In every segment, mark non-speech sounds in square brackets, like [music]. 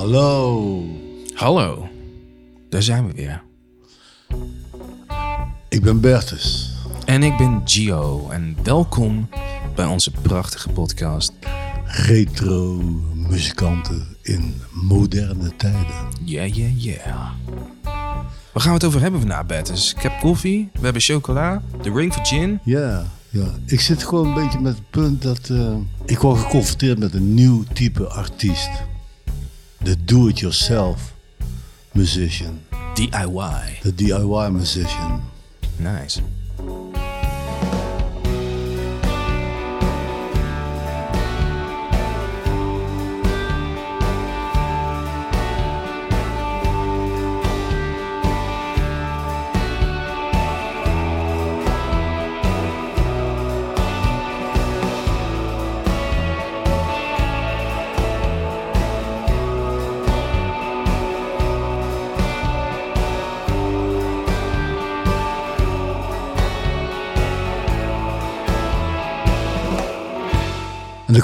Hallo. Hallo, daar zijn we weer. Ik ben Bertus. En ik ben Gio en welkom bij onze prachtige podcast. Retro muzikanten in moderne tijden. Yeah, yeah, yeah. Waar gaan we het over hebben vandaag, Bertus? Ik heb koffie, we hebben chocola, de ring for gin. Ja, ja. Ik zit gewoon een beetje met het punt dat eh, ik word geconfronteerd met een nieuw type artiest. De do-it-yourself musician. DIY. De DIY musician. Nice.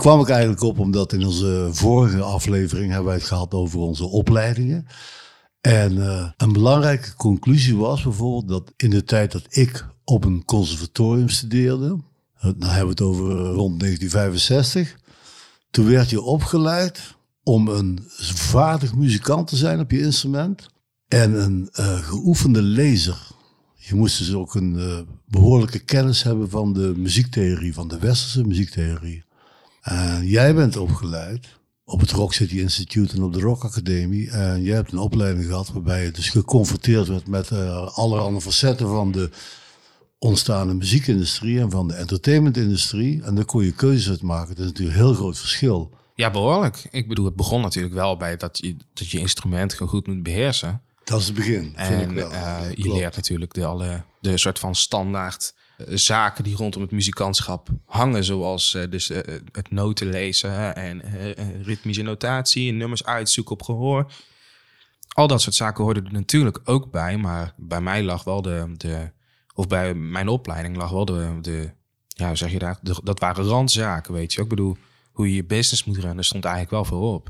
Kwam ik eigenlijk op omdat in onze vorige aflevering hebben wij het gehad over onze opleidingen. En eh, een belangrijke conclusie was bijvoorbeeld dat in de tijd dat ik op een conservatorium studeerde, eh, dan hebben we het over rond 1965, toen werd je opgeleid om een vaardig muzikant te zijn op je instrument en een eh, geoefende lezer. Je moest dus ook een eh, behoorlijke kennis hebben van de muziektheorie, van de westerse muziektheorie. En jij bent opgeleid op het Rock City Institute en op de Rock Academie. En jij hebt een opleiding gehad waarbij je dus geconfronteerd werd met uh, allerhande facetten van de ontstaande muziekindustrie en van de entertainmentindustrie. En daar kon je keuzes uit maken. Dat is natuurlijk een heel groot verschil. Ja, behoorlijk. Ik bedoel, het begon natuurlijk wel bij dat je, dat je instrument gewoon goed moet beheersen. Dat is het begin, vind ik En wel. eh, je leert natuurlijk de, alle, de soort van standaard eh, zaken die rondom het muzikantschap hangen. Zoals eh, dus, eh, het noten lezen en eh, eh, ritmische notatie, nummers uitzoeken op gehoor. Al dat soort zaken hoorden er natuurlijk ook bij. Maar bij mij lag wel de, de of bij mijn opleiding lag wel de, de ja, hoe zeg je daar, de- dat waren randzaken, weet je. Ik bedoel, hoe je je business moet runnen stond eigenlijk wel voorop.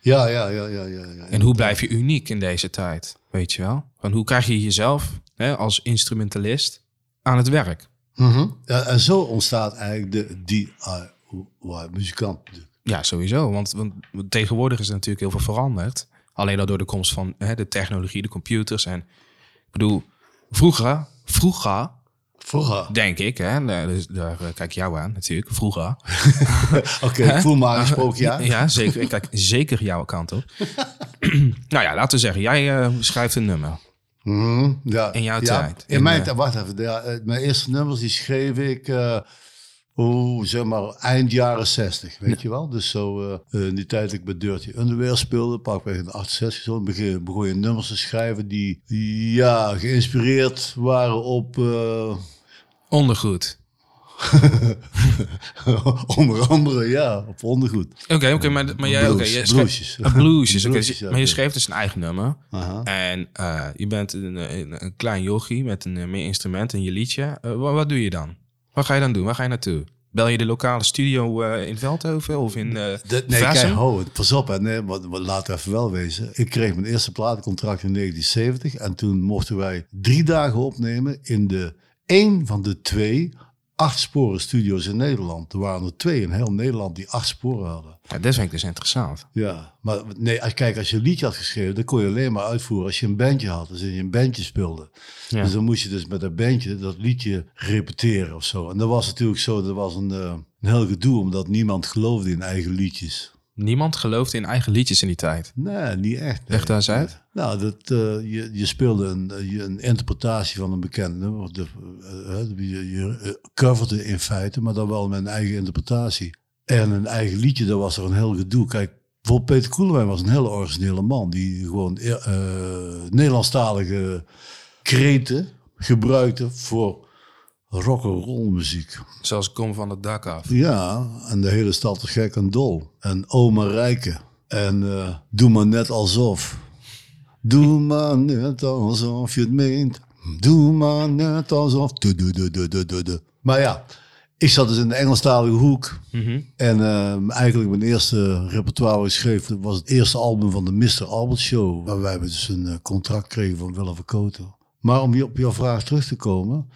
Ja, ja, ja, ja, ja. ja. En hoe blijf je uniek in deze tijd? Weet je wel? Van hoe krijg je jezelf hè, als instrumentalist aan het werk? Mhm. ja, en zo ontstaat eigenlijk de DIY-muzikant. Ja, sowieso. Want, want tegenwoordig is er natuurlijk heel veel veranderd. Alleen al door de komst van hè, de technologie, de computers. En ik bedoel, vroeger, vroeger, Vroeger. denk ik, hè, daar, dus daar eh, kijk jou aan natuurlijk, vroeger. [laughs] Oké, voel me aangesproken, [laughs] ja. Ja, zeker. Ik kijk zeker jouw kant op. [laughs] nou ja, laten we zeggen, jij eh, schrijft een nummer. Mhm, ja. In jouw ja, tijd. In In, mijn tijd, wacht even. Ja, eh, mijn eerste nummers die schreef ik, oeh, zeg maar, eind jaren 60, weet je wel. Dus zo eh, in die tijd dat ik bij Dirty Underwear speelde, pakweg in de 68, zo, begin, begon je nummers te schrijven die, ja, geïnspireerd waren op... Ondergoed. [laughs] onder andere, ja, op ondergoed. Oké, oké, maar, maar jij... Blues, je schreef- bluesjes. Ah, bluesjes, ja, maar je schreef dus een eigen nummer. Aha. En eh, je bent een, een, een klein jochie met een eh, meer instrument en je liedje. Eh, wat, wat doe je dan? Wat ga je dan doen? Waar ga je naartoe? Bel je de lokale studio in Veldhoven of in Dat- nee, kijk, ho, pas op. Hè, nee, we even wel wezen. Ik kreeg mijn eerste platencontract in 1970. En toen mochten wij drie dagen opnemen in de één van de twee acht sporen studio's in Nederland. Er waren er twee in heel Nederland die acht sporen hadden. Ja, dat vind ik dus interessant. Ja, maar nee, als, kijk, als je een liedje had geschreven, dan kon je alleen maar uitvoeren als je een bandje had. Dus je een bandje speelde. Ja. Dus dan moest je dus met dat bandje dat liedje repeteren of zo. En dat was natuurlijk zo, dat was een, eh, een heel gedoe, omdat niemand geloofde in eigen liedjes. Niemand geloofde in eigen liedjes in die tijd. Nee, niet echt. Leg daar eens uit. Nou, dat, eh, je, je speelde een, eh, een interpretatie van een bekende nummer. De, eh, je, je coverde in feite, maar dan wel met een eigen interpretatie. En een eigen liedje, dat was er een heel gedoe. Kijk, bijvoorbeeld Peter Koelewijn was een hele originele man. Die gewoon Nederlandstalige kreten gebruikte voor rock'n'roll muziek. Zoals Kom van het dak af. Ja, en de hele stad is gek en dol. En oma Rijke. En eh, doe maar net alsof. Doe maar net alsof je het meent. Doe maar net alsof. Maar ja, ik zat dus in de Engelstalige hoek. Mhm. En eh, eigenlijk mijn eerste repertoire geschreven was het eerste album van de Mr. Albert Show. Waar wij dus een eh, contract kregen van Willem Verkoten. Maar om op jouw vraag terug te komen.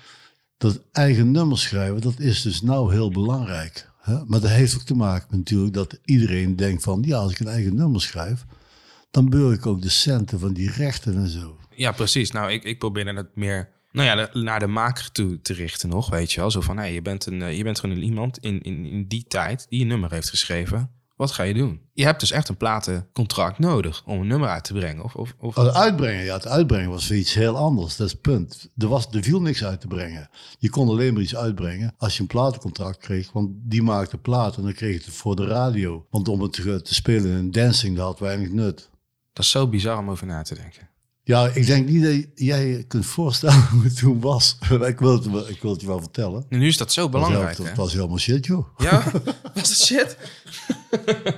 Dat eigen nummers schrijven, dat is dus nou heel belangrijk. Hè? Maar dat heeft ook te maken met natuurlijk dat iedereen denkt van... Ja, als ik een eigen nummer schrijf, dan beur ik ook de centen van die rechten en zo. Ja, precies. Nou, ik, ik probeer het meer nou ja, naar de maker toe te richten nog, weet je wel. Zo van, je, bent een, eh, je bent gewoon iemand in, in, in die tijd die een nummer heeft geschreven. Wat ga je doen? Je hebt dus echt een platencontract nodig om een nummer uit te brengen. Of, of, of... Het uitbrengen, ja, het uitbrengen was weer iets heel anders. Dat is het punt. Er, was, er viel niks uit te brengen. Je kon alleen maar iets uitbrengen als je een platencontract kreeg. Want die maakte platen en dan kreeg je het voor de radio. Want om het te, te spelen in dancing, dat had weinig nut. Dat is zo bizar om over na te denken. Ja, ik denk niet dat jij je kunt voorstellen [laughs] hoe het toen was. ik, wil het, ik wil het je wel vertellen. En nu is dat zo Dat was belangrijk, heel- hè? Dat was helemaal shit, joh. Ja? [laughs] Was dat shit? [laughs]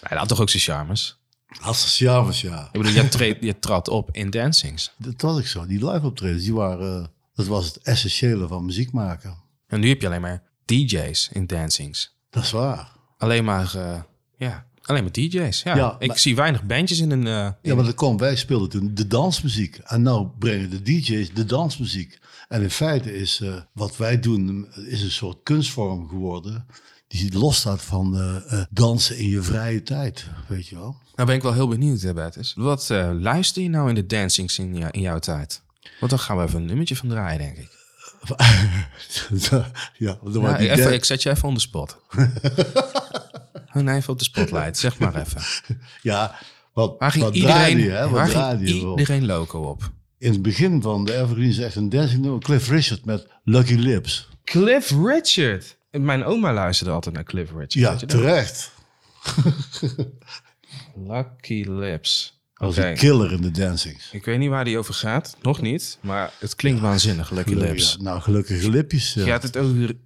Hij had toch ook zijn charmes? Als ja was ja. Ik bedoel, je, treed, je trad op in dancings. Dat was ik zo. Die live optredens, die waren... eh, dat was het essentiële van muziek maken. En nu heb je alleen maar DJ's in dancings. Dat is waar. Alleen maar, eh, ja, alleen maar DJ's. Ja, Ja, ik maar- zie weinig bandjes in een... eh, Ja, maar dat kwam, wij speelden toen de dansmuziek. En nou brengen de DJ's de dansmuziek. En in feite is eh, wat wij doen, is een soort kunstvorm geworden. Die losstaat van eh, dansen in je vrije tijd, weet je wel. Nou ben ik wel heel benieuwd, hè, Bertus. Wat luister je nou in de dancings in, in jouw tijd? Want dan gaan we even een nummertje van draaien, denk ik. [laughs] ja, Ja, even, ik zet je even on the spot. [laughs] Gewoon even op de spotlight, zeg maar even. [laughs] ja, wat, Waar ging wat iedereen, draaide je, hè? Wat waar ging je iedereen loco op? In het begin van de Evergreen is echt een dancing nummer. Cliff Richard met Lucky Lips. Cliff Richard. Mijn oma luisterde altijd naar Cliff Richard. Ja, je terecht. [laughs] Lucky Lips. Dat was Oké. een killer in de dancings. Ik weet niet waar die over gaat. Nog niet. Maar het klinkt waanzinnig, Lucky Gelukkig, Lips. ja. Nou, gelukkige lipjes. eh. Gaat het over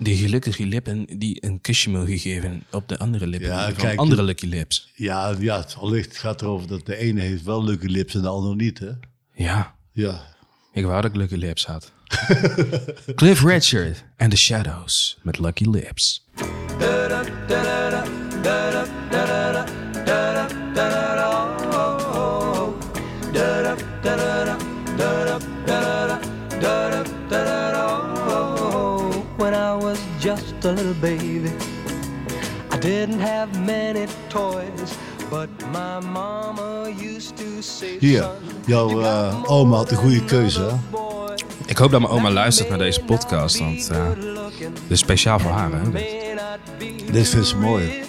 die gelukkige lippen die een kusje mogen geven op de andere lippen Ja, van kijk, andere Lucky Lips? Ja, ja, het allicht gaat erover dat de ene heeft wel lucky lips en de ander niet, hè? Ja, Ja. ik wou dat ik Lucky Lips had. [laughs] Cliff Richard and the Shadows met Lucky Lips. A little baby, I didn't have many toys, but my mama used to say, Hier, "Son, jouw eh, oma had een than goede keuze, hè? Ik hoop dat mijn oma luistert naar deze podcast, want eh, dit is speciaal voor haar. Hè? Dit vindt ze mooi.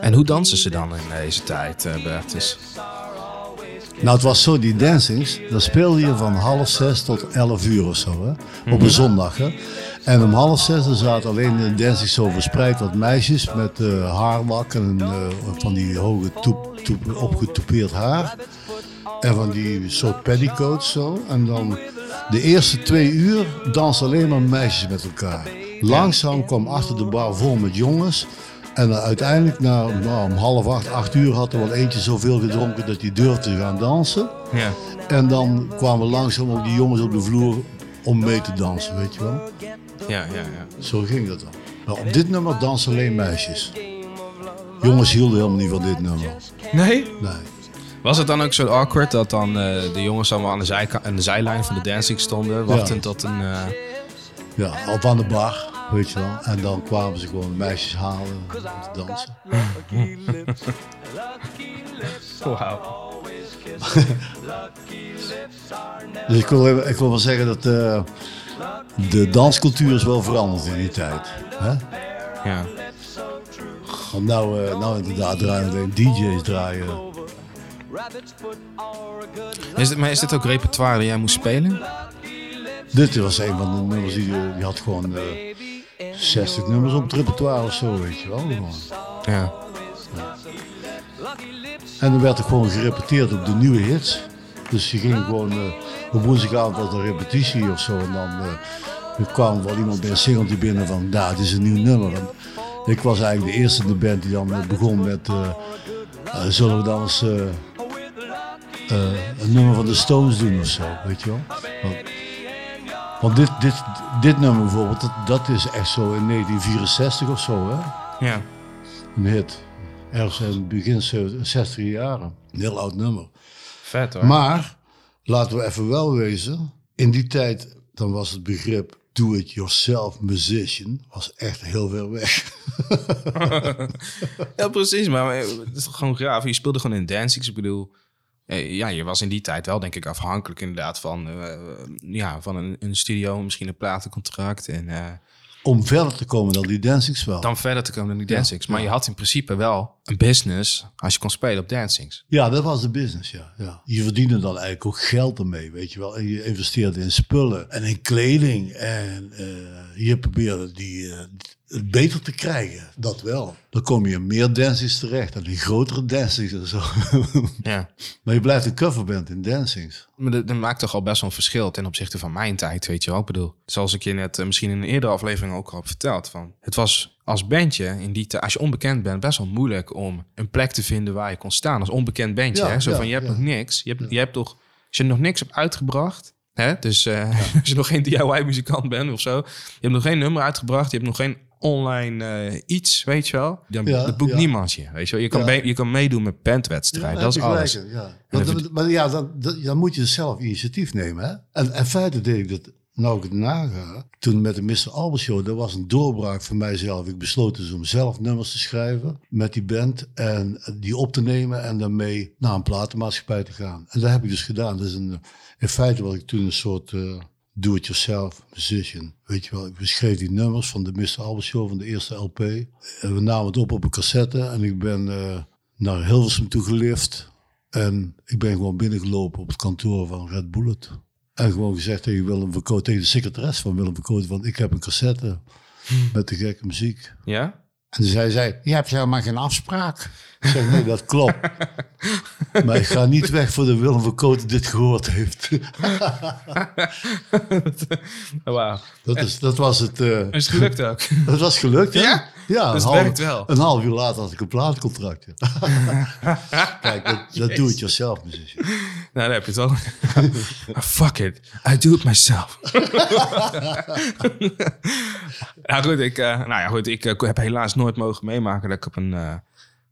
En hoe dansen ze dan in deze tijd, eh Bertus? Nou, het was zo, die dancings, dan speelde je van half zes tot elf uur of zo, hè? Op een zondag, hè? En om half zes zaten alleen de dancings zo verspreid wat meisjes met eh, haarlak en eh, van die hoge toep, toep, opgetoupeerd haar. En van die soort petticoats zo. En dan de eerste twee uur dansen alleen maar meisjes met elkaar. Langzaam kwam achter de bar vol met jongens. En uiteindelijk na, nou, om half acht, acht uur had er wel eentje zoveel gedronken dat hij durfde te gaan dansen. Ja. En dan kwamen langzaam ook die jongens op de vloer om mee te dansen, weet je wel. Ja, ja, ja. Zo ging dat dan. Maar op dit nummer dansen alleen meisjes. Jongens hielden helemaal niet van dit nummer. Nee? Nee. Was het dan ook zo awkward dat dan eh, de jongens allemaal aan de, zijka- aan de zijlijn van de dancing stonden, wachtend tot een... eh, Ja, op aan de bar, weet je wel. En dan kwamen ze gewoon meisjes halen om te dansen. [laughs] [laughs] Dus ik wil, ik wil wel zeggen dat eh, de danscultuur is wel veranderd in die tijd. Hè? Ja. Want nou, eh, nou inderdaad draaien alleen DJ's draaien. Is dit, maar is dit ook repertoire dat jij moest spelen? Dit was een van de nummers die, eh, die had gewoon eh 60 nummers op het repertoire of zo, weet je wel. Gewoon. Ja. En dan werd er gewoon gerepeteerd op de nieuwe hits. Dus je ging gewoon eh, op woensdagavond was een repetitie of zo. En dan er kwam wel iemand bij een singeltje binnen van, daar, het is een nieuw nummer. En ik was eigenlijk de eerste in de band die dan eh, begon met, zullen we dan eens een nummer van de Stones doen of zo, weet je wel. Want, want dit, dit, dit nummer bijvoorbeeld, dat, dat is echt zo in 1964 of zo, hè? Ja. Een hit. Ergens in het begin 60 jaren. Een heel oud nummer. Vet hoor. Maar, laten we even wel wezen, in die tijd, dan was het begrip do-it-yourself musician, was echt heel ver weg. [laughs] ja, precies. Maar het is gewoon graaf. Je speelde gewoon in dancings. Ik bedoel, ja, je was in die tijd wel, denk ik, afhankelijk inderdaad van, eh, ja, van een, een studio, misschien een platencontract. En eh, Om verder te komen dan die dancings wel. dan verder te komen dan die dancings. Maar je had in principe wel een business als je kon spelen op dancings. Ja, dat was de business, ja. ja. Je verdiende dan eigenlijk ook geld ermee, weet je wel. En je investeerde in spullen en in kleding. En eh, je probeerde die, eh, het beter te krijgen, dat wel. Dan kom je in meer dancings terecht en in grotere dancings en zo. [laughs] Ja. maar je blijft een coverband in dancings. Maar dat, dat maakt toch al best wel een verschil ten opzichte van mijn tijd, weet je wel. Ik bedoel, zoals ik je net eh, misschien in een eerdere aflevering ook al heb verteld. Van, het was als bandje, in die tijd, als je onbekend bent, best wel moeilijk om een plek te vinden waar je kon staan. Als onbekend bandje, Ja, hè? Zo ja, van, je hebt ja. nog niks. Je hebt, je hebt toch, als je nog niks hebt uitgebracht, hè? dus eh, [laughs] als je nog geen DIY-muzikant bent of zo. Je hebt nog geen nummer uitgebracht, je hebt nog geen online eh, iets, weet je wel. Dan Ja, dat boekt ja. niemand je, weet je wel. Je kan, Ja. je kan meedoen met bandwedstrijden, dat is alles. gelijk in, Ja. En Want dan dat- maar ja, dan, dan, moet je zelf initiatief nemen. Hè? En in feite deed ik dat, nou ik het naga, toen met de Mr. Albert Show, dat was een doorbraak voor mijzelf. Ik besloot dus om zelf nummers te schrijven met die band en die op te nemen en daarmee naar een platenmaatschappij te gaan. En dat heb ik dus gedaan. Dus een, in feite was ik toen een soort eh, do-it-yourself musician. Weet je wel, ik beschreef die nummers van de Mr. Albert Show, van de eerste LP. En we namen het op op een cassette en ik ben eh, naar Hilversum toe gelift. En ik ben gewoon binnengelopen op het kantoor van Red Bullet. En gewoon gezegd tegen Willem Verkoot, tegen de secretaris van Willem Verkoot, van ik heb een cassette met de gekke muziek. Ja? En zij zei, je hebt helemaal geen afspraak. Ik zeg, nee, dat klopt. [laughs] maar ik ga niet weg voordat Willem Verkoot dit gehoord heeft. [laughs] Wauw. dat, is, dat was het. eh, Is het gelukt ook? [laughs] dat was gelukt, hè? Ja? ja Dus een het half- werkt wel. Een half uur later had ik een plaatcontract. Kijk, dat, dat doe het jezelf musician. Nou, daar heb je het al. Fuck it. I do it myself. ja, goed. Ik, eh, nou ja, goed. Ik eh, heb helaas nooit mogen meemaken dat ik op een...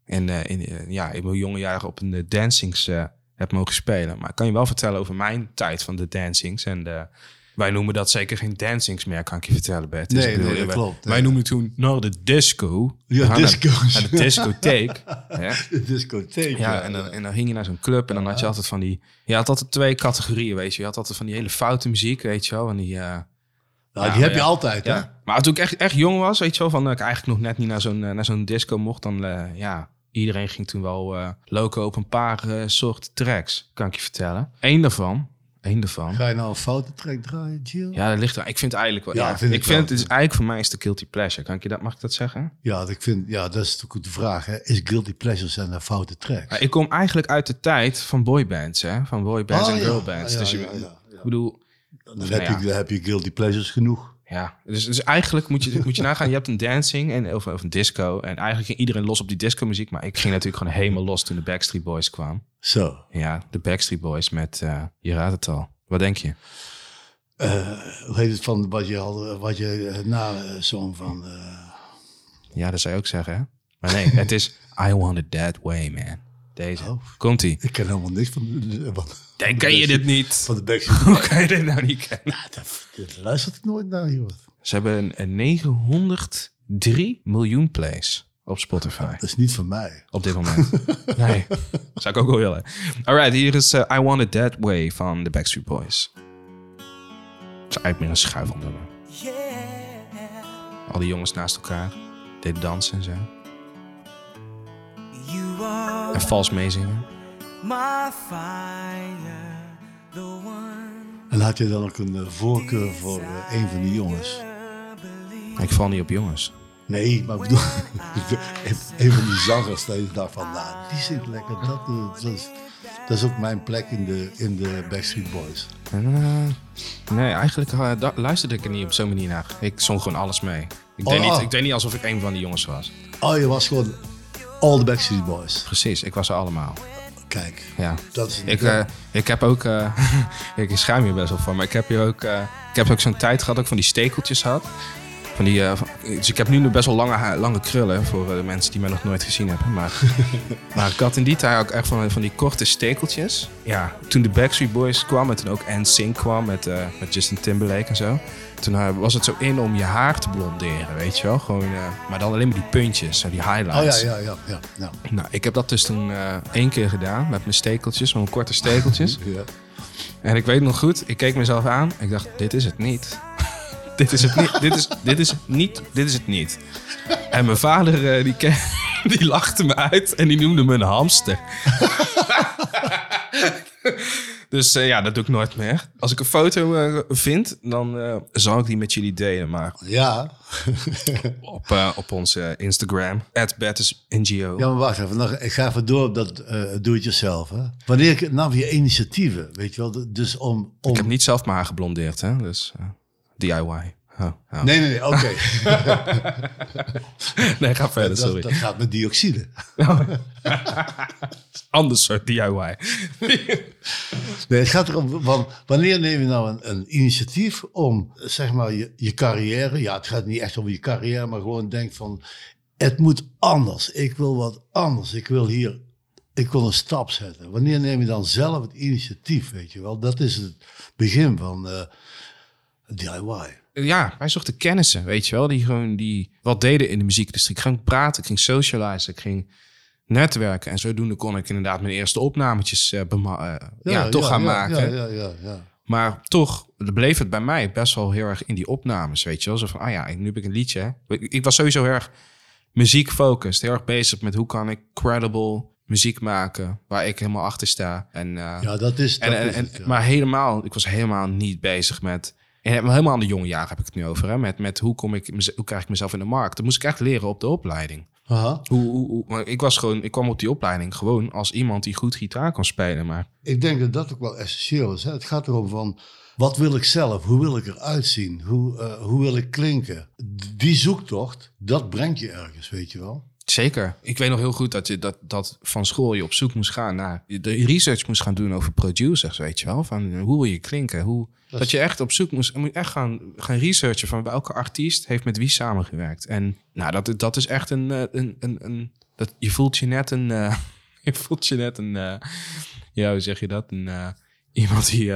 in, eh, in, eh, ja, in mijn jonge jaren op een eh, dancings heb mogen spelen. Maar ik kan je wel vertellen over mijn tijd van de dancings. En de, wij noemen dat zeker geen dancings meer, kan ik je vertellen, Bert. Dus Nee, ik bedoel, nee, dat wij- klopt. Wij noemden toen naar de disco. Ja, disco's. Naar de discotheek. [laughs] hè. De discotheek. Ja, en dan, en dan ging je naar zo'n club en dan had je altijd van die... Je had altijd twee categorieën, weet je. Je had altijd van die hele foute muziek, weet je wel. En die, eh, Nou, Ja, die heb je altijd, hè? Maar toen ik echt, echt jong was, weet je wel, van dat ik eigenlijk nog net niet naar zo'n, eh, naar zo'n disco mocht, dan eh, ja, iedereen ging toen wel eh loco op een paar eh, soorten tracks, kan ik je vertellen. Eén daarvan, één daarvan. Ga je nou een foute track draaien, Jill? Ja, dat ligt er. Ik vind het eigenlijk wel. Ja, Ja, vind ik ik vind het is eigenlijk voor mij is de guilty pleasure. Kan ik je dat, mag ik dat zeggen? Ja, ik vind, ja, dat is natuurlijk de vraag. Hè. Is Guilty Pleasure zijn een foute tracks? Ik kom eigenlijk uit de tijd van boybands, hè? Van boybands Oh, en girlbands. Ja, dus je, ik bedoel, Dan, nou heb ja. je, dan heb je Guilty Pleasures genoeg. Ja, dus, dus eigenlijk moet je, moet je [laughs] nagaan, je hebt een dancing en, of, of een disco. En eigenlijk ging iedereen los op die disco muziek. Maar ik ging natuurlijk gewoon helemaal los toen de Backstreet Boys kwam. Zo. Ja, de Backstreet Boys met, eh, je raadt het al. Wat denk je? Eh, hoe heet het van wat je, al, wat je eh, na zong van... Ja, dat zou je ook zeggen, hè? Maar nee, het is I Want It That Way, man. Deze. Oh. Komt-ie. ik ken helemaal niks van, van, Denk, ken je dit niet? van de Backstreet [laughs] Hoe kan je dit nou niet kennen? Ja, dat, dat luistert ik nooit naar, joh. Ze hebben een, een 903 miljoen plays op Spotify. Dat is niet van mij. Op dit moment. [laughs] nee, zou ik ook wel willen. Alright, hier is eh, I Want It That Way van de Backstreet Boys. Het is eigenlijk meer een schuifelnummer. Al die jongens naast elkaar. Deden dansen en zo. Vals meezingen. my fire, the one En had je dan ook een eh, voorkeur voor eh, een van die jongens? Ik val niet op jongens. Nee, maar ik bedoel, [laughs] een van die zangers dat je dacht van, nou, die zingt lekker. Dat, eh, dat, is, dat is ook mijn plek in de, in de Backstreet Boys. En, nee, eigenlijk luisterde ik er niet op zo'n manier naar. Ik zong gewoon alles mee. Ik deed, Oh, niet, oh. ik deed niet alsof ik een van die jongens was. Oh, je was gewoon all the Backstreet Boys. Precies, ik was er allemaal. Kijk, Ja. dat is Ik, eh, ik heb ook, eh, [laughs] ik schaam je best wel van, maar ik heb hier ook, eh, ik heb ook zo'n tijd gehad dat ik van die stekeltjes had. Van die, eh, dus ik heb nu best wel lange, lange krullen voor eh, de mensen die mij nog nooit gezien hebben. Maar, [laughs] maar ik had in die tijd ook echt van, van die korte stekeltjes. Ja, toen de Backstreet Boys kwam en toen ook NSYNC kwam met, eh, met Justin Timberlake en zo. Toen eh, was het zo in om je haar te blonderen, weet je wel. Gewoon, eh, maar dan alleen maar die puntjes, die Oh ja, highlights. ja, ja, ja. ja. Nou, ik heb dat dus toen eh, één keer gedaan met mijn stekeltjes, mijn korte stekeltjes. [laughs] ja. En ik weet nog goed, ik keek mezelf aan. Ik dacht, dit is het niet. Dit is het niet. Dit is, dit is het niet. Dit is het niet. En mijn vader, eh, die, [laughs] die lachte me uit en die noemde me een hamster. [laughs] dus eh, ja, dat doe ik nooit meer. Als ik een foto eh, vind, dan zal ik die met jullie delen. Maar Ja. [laughs] op, op onze Instagram, @bettersNGO. ja, maar wacht even. Nog, ik ga even door op dat eh doe het jezelf. Hè. Wanneer nam je initiatieven? Weet je wel? Dus om... om... Ik heb niet zelf mijn haar geblondeerd, hè? Dus DIY. Oh, oh. Nee, nee, nee, oké. [laughs] [laughs] Nee, ga verder, dat, sorry. dat gaat met dioxide. [laughs] Anders soort DIY. Nee, het gaat erom, van, wanneer neem je nou een, een initiatief om, zeg maar, je, je carrière... Ja, het gaat niet echt om je carrière, maar gewoon denk van... Het moet anders. Ik wil wat anders. Ik wil hier... Ik wil een stap zetten. Wanneer neem je dan zelf het initiatief, weet je wel? Dat is het begin van eh, DIY. Ja, wij zochten kennissen, weet je wel. Die gewoon die wat deden in de muziekindustrie. Ik ging praten, ik ging socializen, ik ging netwerken. En zodoende kon ik inderdaad mijn eerste opnametjes eh, eh, ja, toch gaan maken. Ja, ja, ja, ja. Maar toch bleef het bij mij best wel heel erg in die opnames, weet je wel. Zo van, ah ja, nu heb ik een liedje. Ik, ik was sowieso heel erg muziekfocused. Heel erg bezig met hoe kan ik credible muziek maken waar ik helemaal achter sta. En, eh, Ja, dat is, dat en, en, is het, ja. Maar helemaal, ik was helemaal niet bezig met. En helemaal aan de jonge jaren heb ik het nu over. Hè? Met, met hoe, kom ik, hoe krijg ik mezelf in de markt? Dat moest ik echt leren op de opleiding. Aha. Hoe, hoe, ik, was gewoon, ik kwam op die opleiding gewoon als iemand die goed gitaar kon spelen. Maar Ik denk dat dat ook wel essentieel is. Hè? Het gaat erom van, wat wil ik zelf? Hoe wil ik eruit zien? Hoe, eh, hoe wil ik klinken? Die zoektocht, dat brengt je ergens, weet je wel. Zeker. Ik weet nog heel goed dat, je, dat, dat van school je op zoek moest gaan naar. De research moest gaan doen over producers, weet je wel. Van hoe wil je klinken? Hoe, dat, je echt op zoek moest. Moet echt gaan, gaan researchen van welke artiest heeft met wie samengewerkt. En nou, dat, dat is echt een. eh, een, een, een dat, je voelt je net een. eh, [laughs] je voelt je net een. eh, ja, hoe zeg je dat? Een, iemand die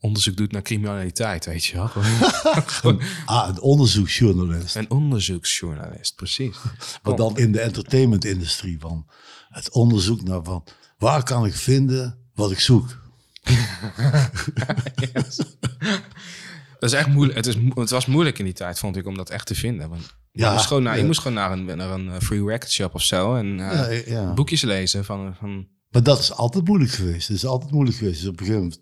onderzoek doet naar criminaliteit, weet je wel. Gewoon, [laughs] gewoon Ah, een onderzoeksjournalist. een onderzoeksjournalist, precies. [laughs] Maar dan in de entertainment-industrie. Van het onderzoek naar van, waar kan ik vinden wat ik zoek? [laughs] Dat is echt moeilijk. Het, is, het was moeilijk in die tijd, vond ik, om dat echt te vinden. Want Ja, je, moest gewoon naar, je ja. moest gewoon naar een, naar een eh, free record shop of zo. En eh, Ja, ja. boekjes lezen van... van Maar dat is altijd moeilijk geweest. Het is altijd moeilijk geweest. Dus op een gegeven moment,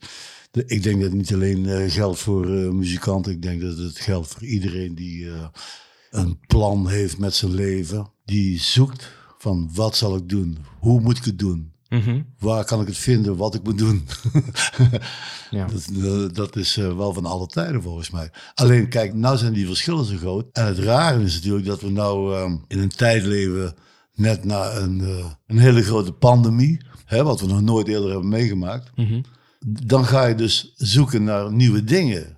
de- ik denk dat het niet alleen eh, geldt voor eh, muzikanten. Ik denk dat het geldt voor iedereen die eh, een plan heeft met zijn leven. Die zoekt van wat zal ik doen? Hoe moet ik het doen? Mhm. Waar kan ik het vinden wat ik moet doen? [laughs] Ja. dat, dat is wel van alle tijden volgens mij. Alleen kijk, nou zijn die verschillen zo groot. En het rare is natuurlijk dat we nou eh, in een tijd leven net na een, een hele grote pandemie. Hè, wat we nog nooit eerder hebben meegemaakt. Mhm. Dan ga je dus zoeken naar nieuwe dingen.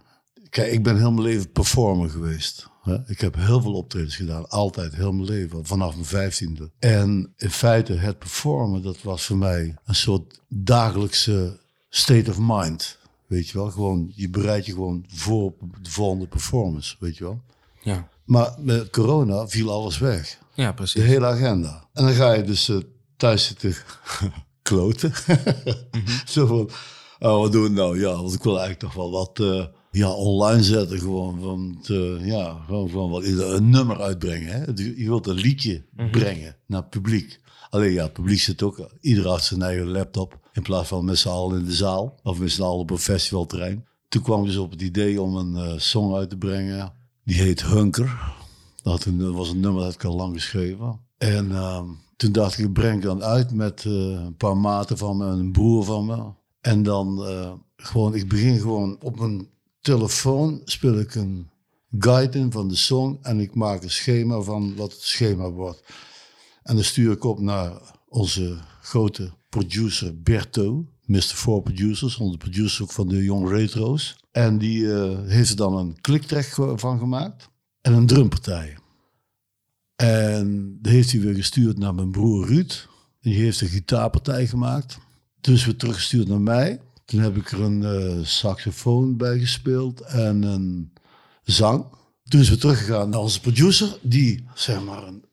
Kijk, ik ben heel mijn leven performer geweest. Ik heb heel veel optredens gedaan. Altijd, heel mijn leven. Vanaf mijn vijftiende. En in feite, het performen, dat was voor mij een soort dagelijkse state of mind. Weet je wel? Gewoon, je bereidt je gewoon voor op de volgende performance. Weet je wel? Ja. Maar met corona viel alles weg. ja, De precies. hele agenda. En dan ga je dus eh, thuis zitten [laughs] kloten. [laughs] Zo van, oh, wat doen we nou? Ja, want ik wil eigenlijk toch wel wat eh, ja, online zetten. Gewoon, want, eh, ja, gewoon, gewoon wat, een nummer uitbrengen. Hè? Je wilt een liedje brengen naar het publiek. Alleen ja, het publiek zit ook, ieder had zijn eigen laptop. In plaats van met z'n allen in de zaal. Of met z'n allen op een festivalterrein. Toen kwam ik dus op het idee om een eh, song uit te brengen. Die heet Hunker. Dat was een nummer dat ik al lang geschreven. En ehm, toen dacht ik, ik breng het dan uit met een paar maten van me en een broer van me. En dan eh, gewoon, ik begin gewoon op mijn telefoon, speel ik een guide in van de song. En ik maak een schema van wat het schema wordt. En dan stuur ik op naar onze grote producer Berto, Mr. Four Producers, onze producer van de Young Retro's. En die eh, heeft er dan een kliktrack ge- van gemaakt en een drumpartij. En die heeft hij weer gestuurd naar mijn broer Ruud. Die heeft een gitaarpartij gemaakt. Dus weer teruggestuurd naar mij. Toen heb ik er een eh, saxofoon bij gespeeld en een zang. Toen is we teruggegaan naar onze producer, die zeg maar een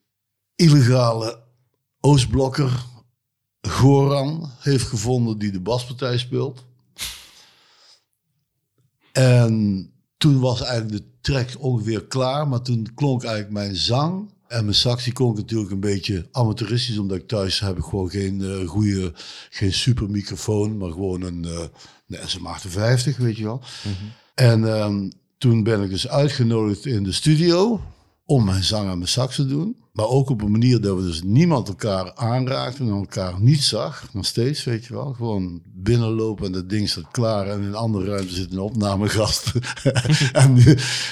illegale Oostblokker Goran heeft gevonden die de baspartij speelt. En toen was eigenlijk de track ongeveer klaar, maar toen klonk eigenlijk mijn zang en mijn sax die klonk natuurlijk een beetje amateuristisch, omdat ik thuis heb ik gewoon geen eh, goede, geen super microfoon, maar gewoon een, eh een SM58, weet je wel. En ehm, toen ben ik dus uitgenodigd in de studio om mijn zang en mijn sax te doen. Maar ook op een manier dat we dus niemand elkaar aanraakten en elkaar niet zag. Nog steeds, weet je wel. Gewoon binnenlopen en dat ding staat klaar. En in een andere ruimte zit een opnamegast. [laughs] en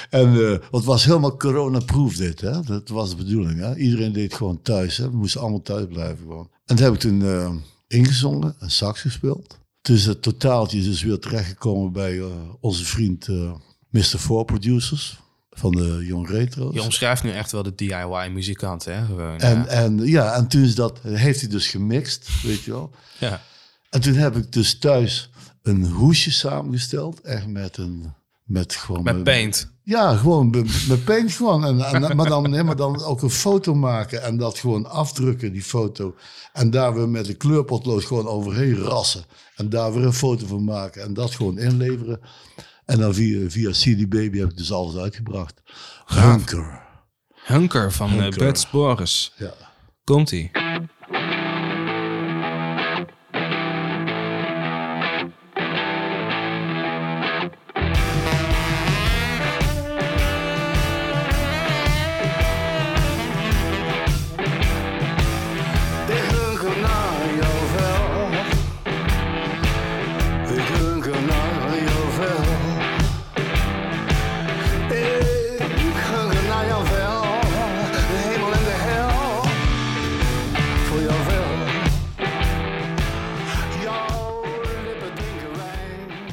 en eh, het was helemaal corona-proof dit. Hè? Dat was de bedoeling. Hè? Iedereen deed gewoon thuis. Hè? We moesten allemaal thuis blijven gewoon. En dat heb ik toen eh, ingezongen en sax gespeeld. Dus het totaaltje is dus weer terechtgekomen bij eh, onze vriend Mr. Four Producers van de Young Retro's. Je omschrijft nu echt wel de DIY-muzikant, hè? Gewoon, En, ja. en ja, en toen is dat, heeft hij dus gemixt, weet je wel. ja. En toen heb ik dus thuis een hoesje samengesteld, echt met een, met gewoon... Met paint. Ja, gewoon met, met paint gewoon. En, en, maar, dan, nee, maar dan ook een foto maken en dat gewoon afdrukken, die foto. En daar weer met een kleurpotlood gewoon overheen rassen. En daar weer een foto van maken en dat gewoon inleveren. En dan via, via CD Baby heb ik dus alles uitgebracht. Hunker. Hunker van eh, Hunker. Bert Boris. Ja. Komt-ie.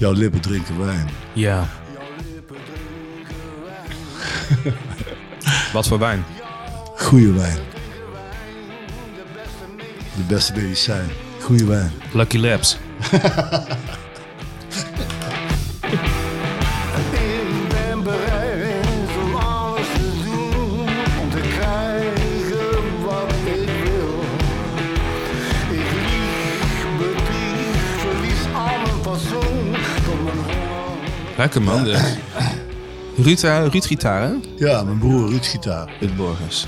Jouw lippen drinken wijn. Ja. [laughs] Wat voor wijn? Goeie wijn. De beste medicijn. Goeie wijn. Lucky Labs. [laughs] Lekker man. Dus. Ruud, eh, Ruud Gitaar, hè? Ja, mijn broer Ruud gitaar. Ruud Borgers.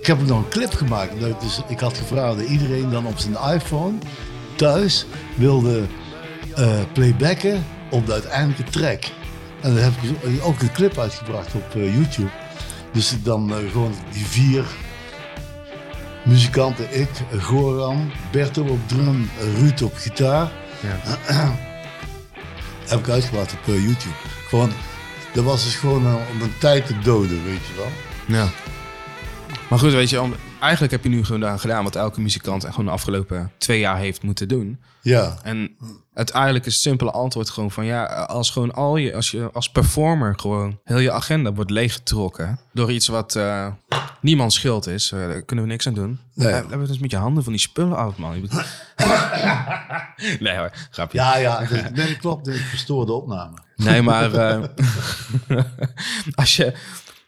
Ik heb nog een clip gemaakt. Dat dus, ik had gevraagd dat iedereen dan op zijn iPhone thuis wilde eh, playbacken op de uiteindelijke track. En dan heb ik ook een clip uitgebracht op eh, YouTube. Dus dan gewoon die vier muzikanten. Ik, Goran, Berto op drum, Ruud op gitaar. [clears throat] heb ik uitgebracht op YouTube. Gewoon, dat was dus gewoon eh, om een tijd te doden, weet je wel. Ja. Maar goed, weet je, om- eigenlijk heb je nu gewoon gedaan wat elke muzikant gewoon de afgelopen twee jaar heeft moeten doen. Ja, En uiteindelijk is het simpele antwoord gewoon van ja, als gewoon al je, als je als performer gewoon heel je agenda wordt leeggetrokken door iets wat eh, niemand schuld is, eh, daar kunnen we niks aan doen. Nee. Eh, hebben we dus met je handen van die spullen af, man. [laughs] Nee hoor, grapje. Ja, ja, dat, nee, klopt. Ik verstoor de opname. Nee, maar [laughs] eh, [laughs] als je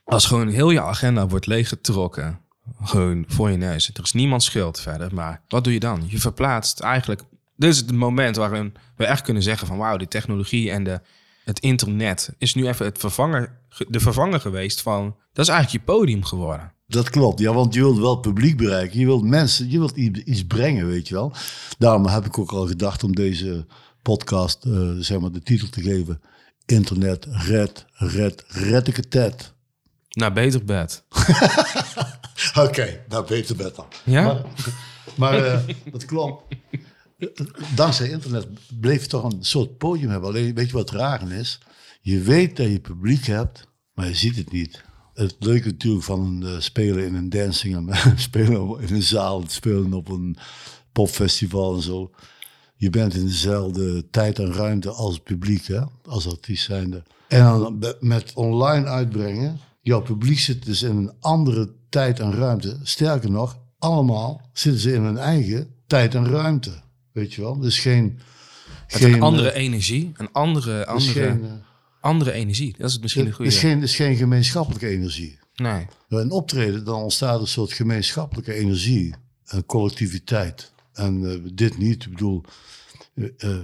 als gewoon heel je agenda wordt leeggetrokken, gewoon voor je neus. Er is niemand schuld verder, maar wat doe je dan? Je verplaatst eigenlijk. Dit is het moment waarin we echt kunnen zeggen van wauw, die technologie en de, het internet is nu even het vervanger, de vervanger geweest van. Dat is eigenlijk je podium geworden. Dat klopt, ja, want je wilt wel publiek bereiken. Je wilt mensen, je wilt iets, brengen, weet je wel. Daarom heb ik ook al gedacht om deze podcast, eh, zeg maar, de titel te geven. Internet, red, red, red ik het tet. Nou, beter bed. [laughs] [laughs] Oké, nou beter bed dan. Ja? Maar, maar eh, dat klopt. Dankzij internet bleef je toch een soort podium hebben. Alleen weet je wat raar is? Je weet dat je publiek hebt, maar je ziet het niet. het leuke natuurlijk van eh, spelen in een dancing en [laughs] spelen in een zaal, spelen op een popfestival en zo. Je bent in dezelfde tijd en ruimte als het publiek, hè? als artiest zijnde. En dan met online uitbrengen, jouw publiek zit dus in een andere tijd en ruimte. Sterker nog, allemaal zitten ze in hun eigen tijd en ruimte. Weet je wel? Dus geen... Met een andere energie. Een andere, dus andere, geen, eh, andere energie. Dat is het misschien een het goede. is geen, het is geen gemeenschappelijke energie. Nee. Een optreden dan ontstaat een soort gemeenschappelijke energie en collectiviteit. En eh, dit niet, ik bedoel, eh,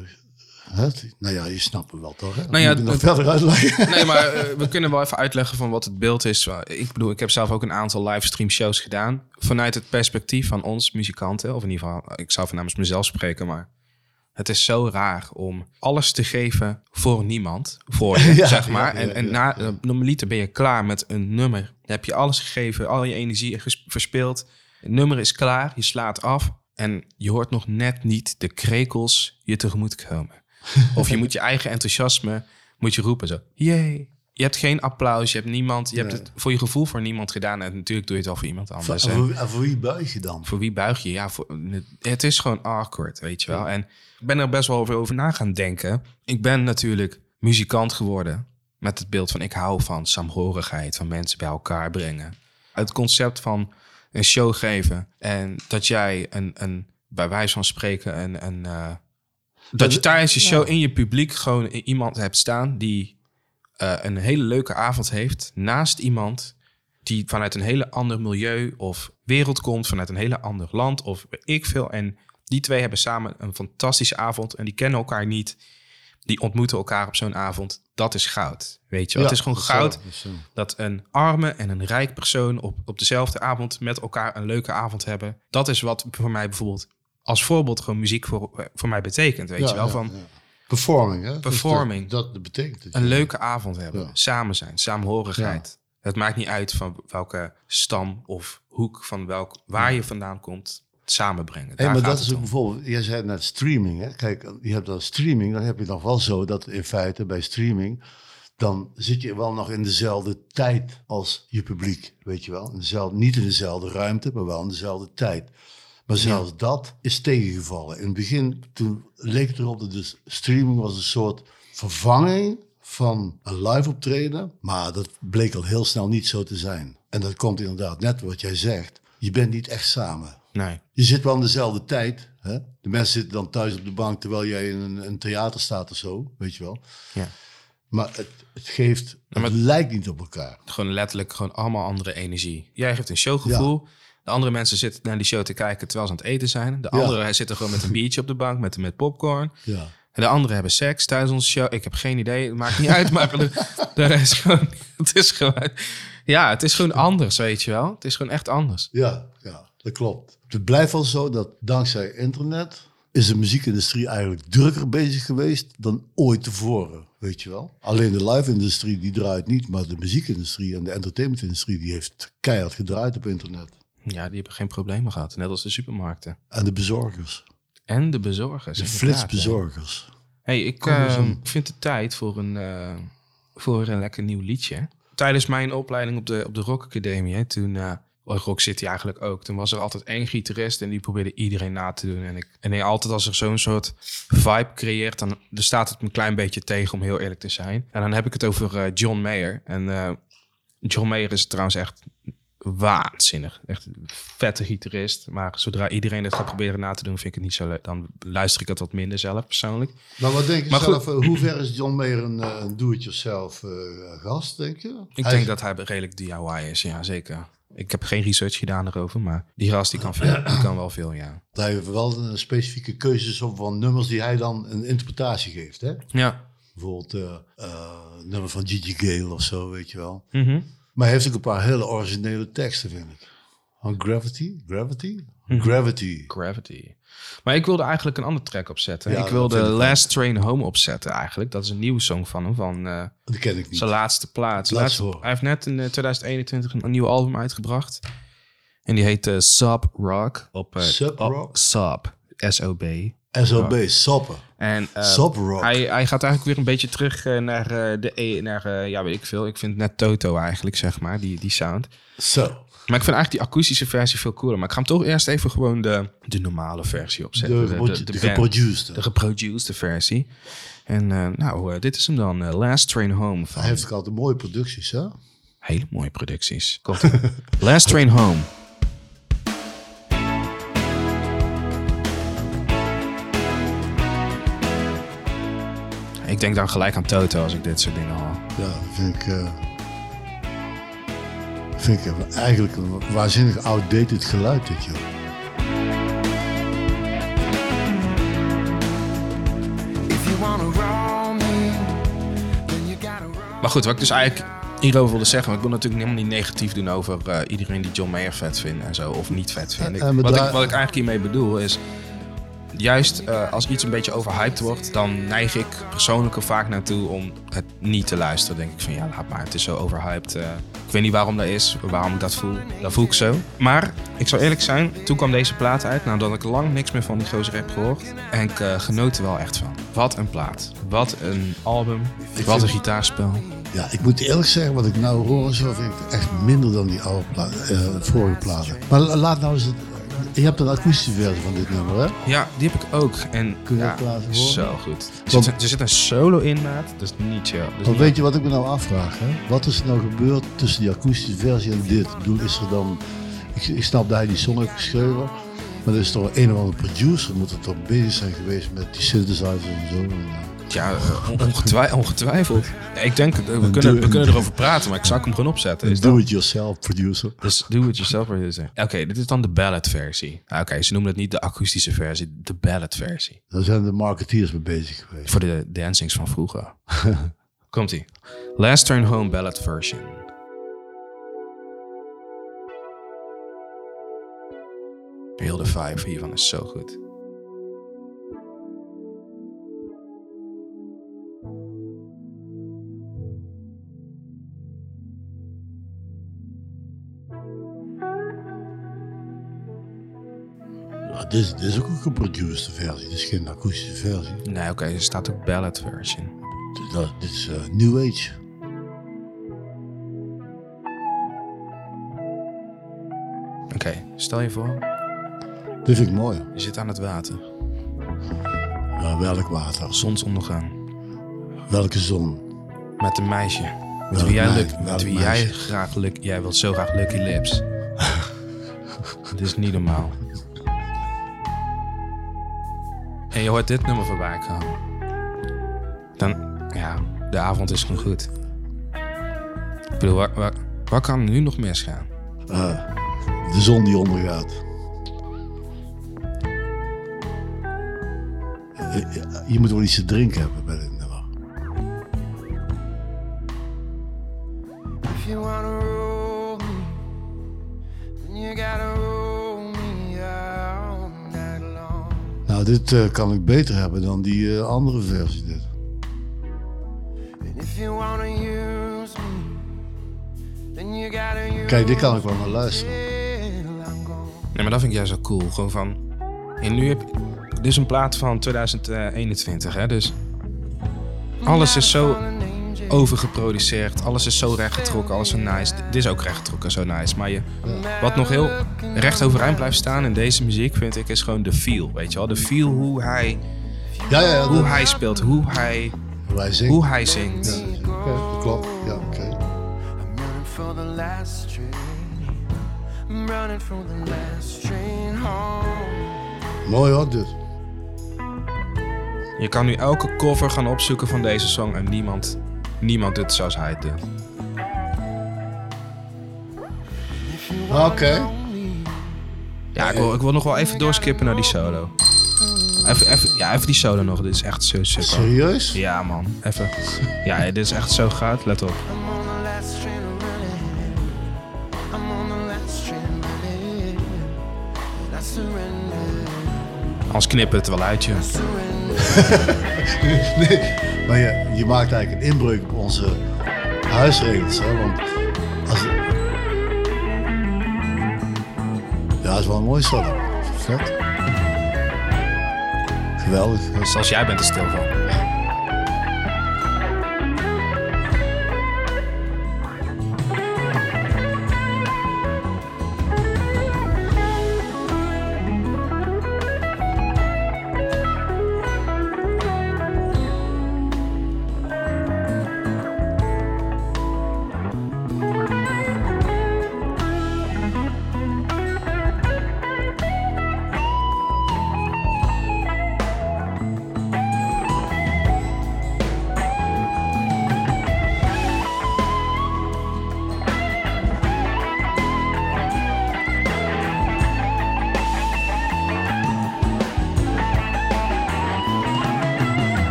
eh, nou ja, je snapt het wel toch? Hè? Nou ja, Moet nog verder uitleggen. [laughs] Nee, maar eh, we kunnen wel even uitleggen van wat het beeld is. Ik bedoel, ik heb zelf ook een aantal livestream shows gedaan. Vanuit het perspectief van ons muzikanten. Of in ieder geval, ik zou van namens mezelf spreken, maar... Het is zo raar om alles te geven voor niemand. Voor je, [laughs] Ja, zeg maar. ja, en ja, en ja, na, eh, normaliter ben je klaar met een nummer. Dan heb je alles gegeven, al je energie verspeeld. Het nummer is klaar, je slaat af. En je hoort nog net niet de krekels je tegemoet komen. [laughs] Of je moet je eigen enthousiasme moet je roepen zo. Yay. Je hebt geen applaus, je hebt niemand. Je hebt het voor je gevoel voor niemand gedaan. En natuurlijk doe je het wel voor iemand anders. En voor, en voor wie buig je dan? voor wie buig je? Ja, voor, het is gewoon awkward, weet je wel. En ik ben er best wel over, over na gaan denken. Ik ben natuurlijk muzikant geworden met het beeld van ik hou van saamhorigheid, van mensen bij elkaar brengen. Het concept van een show geven en dat jij een, een bij wijze van spreken een, een eh, dat je tijdens je show in je publiek gewoon iemand hebt staan die eh, een hele leuke avond heeft naast iemand die vanuit een hele ander milieu of wereld komt, vanuit een hele ander land of ik veel. En die twee hebben samen een fantastische avond en die kennen elkaar niet. Die ontmoeten elkaar op zo'n avond. Dat is goud. Weet je, wel. het is gewoon dat goud zo, dat is dat een arme en een rijk persoon op, op dezelfde avond met elkaar een leuke avond hebben. Dat is wat voor mij bijvoorbeeld als voorbeeld gewoon muziek voor, voor mij betekent. Weet Ja, je wel, ja, van. Performing, hè? Dus Performing. dat, dat betekent het. een leuke avond hebben. Samen zijn, saamhorigheid. Het maakt niet uit van welke stam of hoek van welk, waar je vandaan komt. Samenbrengen. Hey, maar dat is ook om. bijvoorbeeld, jij zei net streaming. Hè? Kijk, je hebt dan streaming, dan heb je nog wel zo dat in feite bij streaming, dan zit je wel nog in dezelfde tijd als je publiek, weet je wel. In dezelfde, niet in dezelfde ruimte, maar wel in dezelfde tijd. Maar zelfs dat is tegengevallen. In het begin, toen leek het erop dat dus streaming was een soort vervanging van een live optreden. Maar dat bleek al heel snel niet zo te zijn. En dat komt inderdaad net wat jij zegt. Je bent niet echt samen. Nee. Je zit wel in dezelfde tijd. Hè? De mensen zitten dan thuis op de bank terwijl jij in een, een theater staat of zo, weet je wel. Ja. Maar het, het geeft, het lijkt niet op elkaar. Gewoon letterlijk gewoon allemaal andere energie. Jij geeft een showgevoel. De andere mensen zitten naar die show te kijken terwijl ze aan het eten zijn. De Ja. anderen zitten gewoon met een biertje op de bank met, met popcorn. Ja. En de anderen hebben seks tijdens onze show. Ik heb geen idee. Het maakt niet uit. Maar [laughs] de, de rest gewoon... Het is gewoon... Ja, het is gewoon anders, weet je wel. Het is gewoon echt anders. Ja, ja, dat klopt. Het blijft wel zo dat dankzij internet is de muziekindustrie eigenlijk drukker bezig geweest dan ooit tevoren, weet je wel. Alleen de live-industrie die draait niet, maar de muziekindustrie en de entertainmentindustrie die heeft keihard gedraaid op internet. Ja, die hebben geen problemen gehad. Net als de supermarkten. En de bezorgers, En de bezorgers. de flitsbezorgers. Hey, ik eh, in. vind het tijd voor een, eh, voor een lekker nieuw liedje. Tijdens mijn opleiding op de, op de Rock Academie, hè, toen, eh Rock City eigenlijk ook, toen was er altijd één gitarist en die probeerde iedereen na te doen. En, ik, en altijd als er zo'n soort vibe creëert, dan, dan staat het me een klein beetje tegen, om heel eerlijk te zijn. En dan heb ik het over John Mayer. En John Mayer is trouwens echt waanzinnig. Echt een vette gitarist. Maar zodra iedereen het gaat proberen na te doen, vind ik het niet zo leuk. Dan luister ik het wat minder zelf persoonlijk. Maar wat denk je Maar zelf, eh, hoe ver is John Mayer een, een do-it-yourself eh, gast, denk je? Ik Hij denk is- dat hij redelijk DIY is, ja zeker. Ik heb geen research gedaan erover, maar die gast die kan, veel, [clears throat] die kan wel veel, ja. Hij heeft wel een specifieke keuzes op van nummers die hij dan een interpretatie geeft, hè? Ja. Bijvoorbeeld eh, nummer van Gigi Gale of zo, weet je wel. Mhm. Maar hij heeft ook een paar hele originele teksten, vind ik. Van Gravity? Gravity? Mhm. Gravity. Gravity. Maar ik wilde eigenlijk een andere track opzetten. Ja, ik wilde Last Train Home opzetten eigenlijk. Dat is een nieuwe song van hem, van eh, Dat ken ik niet. zijn laatste plaats. Laat Laatste- horen. hij heeft net in eh, 2021 een, een nieuw album uitgebracht. En die heet eh, Sub Rock. Op, eh, Sub op- Rock? Sub. S-O-B. SOB, soppen. En eh, rock. Hij, hij gaat eigenlijk weer een beetje terug eh, naar, eh, de, e- naar eh, ja, weet ik veel. Ik vind net Toto eigenlijk, zeg maar, die, die sound. Zo. Maar ik vind eigenlijk die akoestische versie veel cooler. Maar ik ga hem toch eerst even gewoon de, de normale versie De, opzetten. de, de, band- geproduced. de geproduced versie. En nou, dit is hem dan. Last Train Home. Van Hij heeft ook altijd mooie producties, hè? Hele mooie producties. [laughs] Last Train Home. Ik denk dan gelijk aan Toto als ik dit soort dingen hoor. Ja, vind ik... eh, vind ik eigenlijk een waanzinnig outdated geluid, dit, joh. Maar goed, wat ik dus eigenlijk hierover wilde zeggen... want ik wil natuurlijk helemaal niet negatief doen over eh, iedereen die John Mayer vet vindt en zo... of niet vet vindt. Ik- wat, ik, wat ik eigenlijk hiermee bedoel is... Juist eh, als iets een beetje overhyped wordt, dan neig ik persoonlijk er vaak naartoe om het niet te luisteren. Dan denk ik van ja, laat maar, het is zo overhyped. eh. ik weet niet waarom dat is, waarom ik dat voel. Dat voel ik zo. Maar ik zal eerlijk zijn, toen kwam deze plaat uit, nadat ik lang niks meer van die gozer heb gehoord. En ik eh, genoot er wel echt van. Wat een plaat. Wat een album. Wat een gitaarspel. Ja, ik moet eerlijk zeggen, wat ik nou hoor, zo vind ik echt minder dan die oude pla vorige platen. Maar la- laat nou eens... Het, je hebt een akoestische versie van dit nummer, hè? Ja, die heb ik ook. En Kun je ja, dat laten horen? zo goed. Er zit, er zit een solo in, maat. Dat is niet chill. Dat is niet- weet je wat ik me nou afvraag? Hè? Wat is er nou gebeurd tussen die akoestische versie en dit? Ik bedoel, is er dan... Ik, ik snap dat hij die song heeft geschreven. Maar er is toch een of andere producer moet er toch bezig zijn geweest met die synthesizers en zo. Ja, eh, on- ongetwij- ongetwijfeld. Ja, ik denk, eh, we kunnen, we kunnen erover praten, maar ik zou hem gewoon opzetten. Is do-it-yourself producer. Dus do it yourself producer. Oké, dit is dan de ballad versie. Ah, Oké, ze noemen het niet de akoestische versie, de ballad versie. Daar zijn de marketeers mee bezig geweest. Voor de dancings van vroeger. [laughs] Komt-ie. Last Turn Home ballad version. Heel de vibe hiervan is zo goed. Dit, is- dit is ook een geproduced versie. Dit is geen akoestische versie. Nee, oké, er staat ook ballad version. Dit, dat- dit is eh, New Age. Oké, stel je voor, Dit vind ik mooi. je zit aan het water. Welk water? Zonsondergang. Welke zon? Met een meisje. Met Welk wie, jij, met wie jij graag luk, jij wilt zo graag Lucky Lips. [laughs] Dit is niet normaal. En je hoort dit nummer voorbij komen. Dan, ja, de avond is gewoon goed. Ik bedoel, waar, waar, waar kan nu nog misgaan? Eh, de zon die ondergaat. Eh, Je moet wel iets te drinken hebben bij dit nummer. If you wanna roll me, then you gotta Nou, dit eh, kan ik beter hebben dan die eh, andere versie. Dit. Kijk, dit kan ik wel naar luisteren. Nee, maar dat vind ik juist zo cool. Gewoon van... En nu heb dit is een plaat van 2021, hè. Dus alles is zo overgeproduceerd. Alles is zo rechtgetrokken, alles zo nice. Dit is ook rechtgetrokken, zo nice. Maar je, wat nog heel recht overeind blijft staan in deze muziek, vind ik, is gewoon de feel. Weet je wel? De feel hoe hij, Ja, ja, ja. hoe dat- hij speelt, hoe hij, hoe hij zingt. Oké, dat klopt. Ja, oké. I'm running for the last train. I'm running for the last train home. Mooi hoor, dit. Je kan nu elke cover gaan opzoeken van deze song en niemand, niemand doet zoals hij het doet. Oké. Ja, ik wil, ik wil nog wel even doorskippen naar die solo. Even, even, ja, even die solo nog. Dit is echt zo super. Serieus? Ja, man. Even. Ja, dit is echt zo goud. Let op. Anders knippen het wel uit, je. Nee, [laughs] [laughs] maar je, maakt eigenlijk een inbreuk op onze huisregels. Hè? Want als. Ja, dat is wel een mooi solo. Vet. Geweldig. Zelfs jij bent er stil van.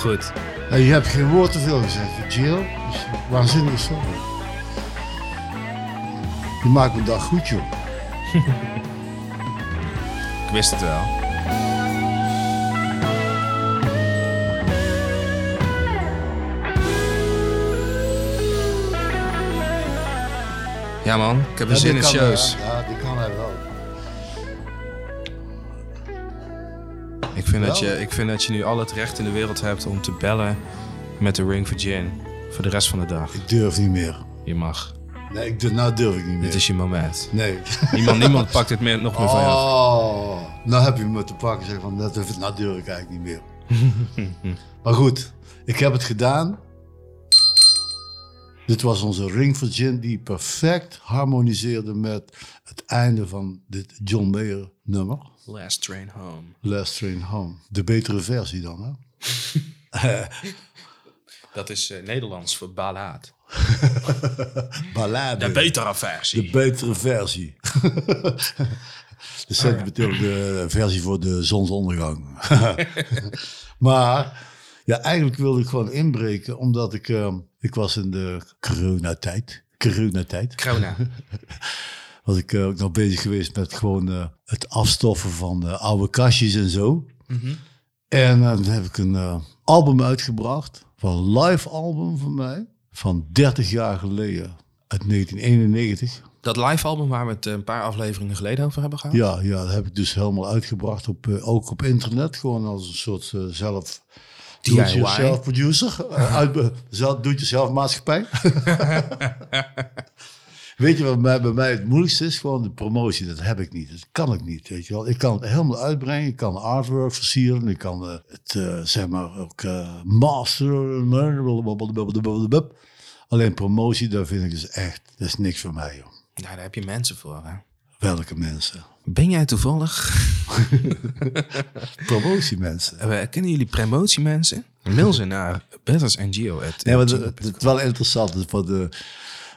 Goed. Ja, je hebt geen woord te veel gezegd. Jill, is waanzinnig zo. Je maakt mijn dag goed, joh. [laughs] Ik wist het wel. Ja man, ik heb er Ja, zin in shows. Ja, je, ik vind dat je nu al het recht in de wereld hebt om te bellen met de Ring for Gin. Voor de rest van de dag. Ik durf niet meer. Je mag. Nee, ik durf, nou durf ik niet meer. Dit is je moment. Nee. Niemand, niemand pakt dit meer, nog meer van af. Oh, nou heb je me te pakken. Zeg van, dat, nou durf ik eigenlijk niet meer. [laughs] maar goed, ik heb het gedaan. Dit was onze Ring for Gin die perfect harmoniseerde met het einde van dit John Mayer nummer. Last train home. Last Train Home. De betere versie dan, hè? [laughs] Dat is eh, Nederlands voor ballad. [laughs] Ballade. De betere versie. De betere versie. [laughs] de sentimentele de versie voor de zonsondergang. maar ja, eigenlijk wilde ik gewoon inbreken, omdat ik, eh, ik was in de coronatijd. Coronatijd. Corona. [laughs] Was ik eh, ook nog bezig geweest met gewoon eh, het afstoffen van eh, oude kastjes en zo. En eh, dan heb ik een album uitgebracht, van een live album van mij, van 30 jaar geleden, uit 1991. Dat live album waar we het een paar afleveringen geleden over hebben gehad. Ja, ja, dat heb ik dus helemaal uitgebracht, op, ook op internet. Gewoon als een soort zelf... Do-it-yourself producer. Uh, [laughs] uit, zelf, doe-het-jezelf maatschappij. [laughs] weet je wat bij, bij mij het moeilijkste is? Gewoon de promotie. Dat heb ik niet. Dat kan ik niet, weet je wel. Ik kan het helemaal uitbrengen. Ik kan artwork versieren. Ik kan eh, het, eh, zeg maar, ook uh, masteren. Alleen promotie, daar vind ik dus echt... Dat is niks voor mij, joh. Nou, daar heb je mensen voor. Hè? Welke mensen? Ben jij toevallig? [laughs] Promotiemensen. Uh, kennen jullie promotiemensen? Mail ze naar bettersngo. Nee, maar het is wel interessant voor de,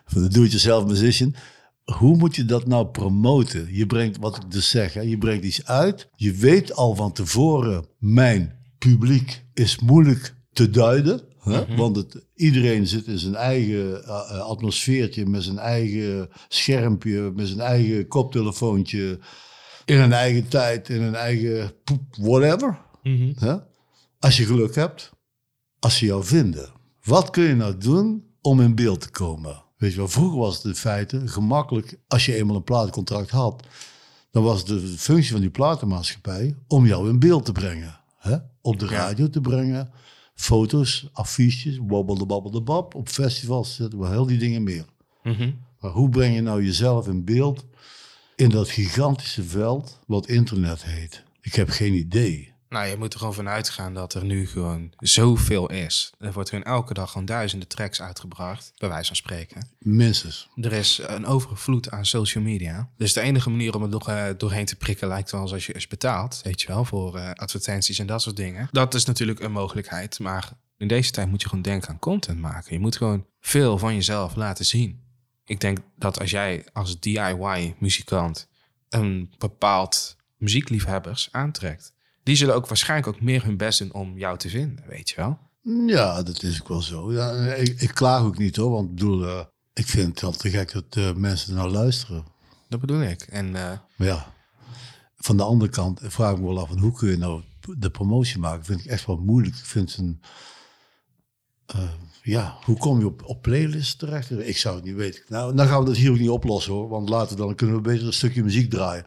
voor de do-it-yourself musician. Hoe moet je dat nou promoten? Je brengt, wat ik dus zeg, hè, je brengt iets uit. Je weet al van tevoren, mijn publiek is moeilijk te duiden. Hè? Want het, iedereen zit in zijn eigen uh, uh, atmosfeertje, met zijn eigen schermpje, met zijn eigen koptelefoontje. In een eigen tijd, in een eigen poep, whatever. Hè? Als je geluk hebt, als ze jou vinden. Wat kun je nou doen om in beeld te komen? Weet je wel, vroeger was het in feite gemakkelijk, als je eenmaal een platencontract had, dan was de functie van die platenmaatschappij om jou in beeld te brengen. Hè? Op de radio te brengen, foto's, affiches, wabbelde babbelde bab. Op festivals zetten we heel die dingen meer. Maar hoe breng je nou jezelf in beeld in dat gigantische veld wat internet heet? Ik heb geen idee. Nou, je moet er gewoon vanuit gaan dat er nu gewoon zoveel is. Er wordt gewoon elke dag gewoon duizenden tracks uitgebracht, bij wijze van spreken. Minstens. Er is een overvloed aan social media. Dus de enige manier om het nog uh, doorheen te prikken lijkt wel als je, als je betaalt, weet je wel, voor uh, advertenties en dat soort dingen. Dat is natuurlijk een mogelijkheid, maar in deze tijd moet je gewoon denken aan content maken. Je moet gewoon veel van jezelf laten zien. Ik denk dat als jij als DIY-muzikant een bepaald muziekliefhebbers aantrekt, die zullen ook waarschijnlijk ook meer hun best doen om jou te vinden, weet je wel. Ja, dat is ook wel zo. Ja, ik, ik klaag ook niet hoor, want ik bedoel, eh, ik vind het wel te gek dat eh, mensen naar luisteren. Dat bedoel ik. En eh, Maar ja, van de andere kant vraag ik me wel af, hoe kun je nou de promotie maken? Vind ik echt wel moeilijk. Ik vind het een, ja, hoe kom je op, op playlists terecht? Ik zou het niet weten. Nou, dan gaan we dat hier ook niet oplossen hoor, want later dan kunnen we beter een stukje muziek draaien.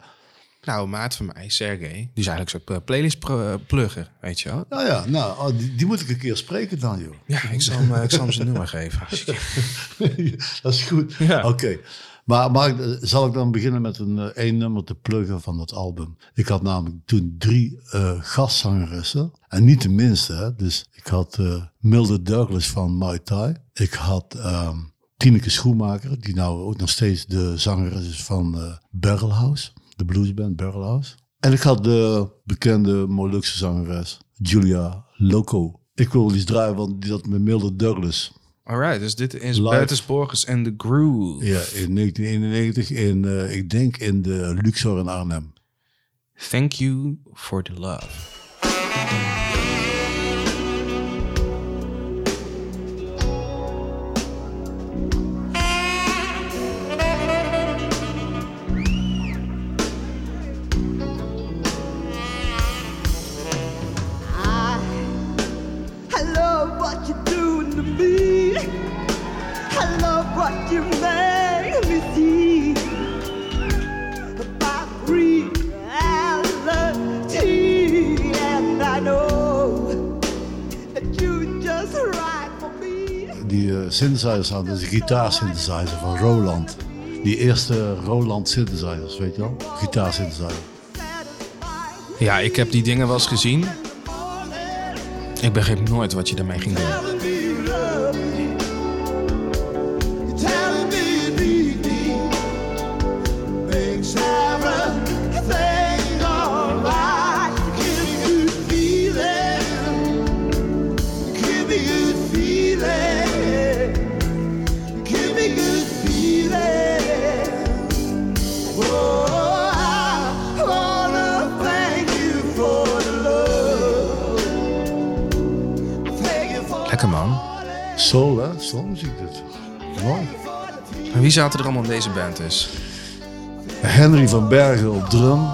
Nou, een maat van mij, Sergey, die is eigenlijk zo'n eh, playlist eh, plugger, weet je wel. Nou ja, nou, oh, die, die moet ik een keer spreken dan joh. Ja, ik zal hem, eh, ik zal hem zijn nummer geven. [laughs] dat is goed. Ja. Oké. Maar, maar zal ik dan beginnen met een één nummer te pluggen van dat album? Ik had namelijk toen drie eh gastzangeressen. En niet de minste. Hè? Dus ik had eh Mildred Douglas van Mai Tai. Ik had ehm Tineke Schoenmaker, die nou ook nog steeds de zangeres is van eh Barrelhouse. De bluesband Barrelhouse. En ik had de bekende Molukse zangeres Julia Loco. Ik wil iets draaien, want die dat met Mildred Douglas. Alright, dus dit is Live. Bertus Borges en The Groove. Ja, in 1991 in, eh, ik denk in de Luxor in Arnhem. Thank you for the love. Die synthesizer had, dat is een gitaarsynthesizer van Roland. Die eerste Roland synthesizers, weet je wel? Gitaarsynthesizer. Ja, ik heb die dingen wel eens gezien. Ik begreep nooit wat je daarmee ging doen. Soul, hè? Soulmuziek dit. Mooi. En wie zaten er allemaal in deze band dus? Henry van Bergen op drum.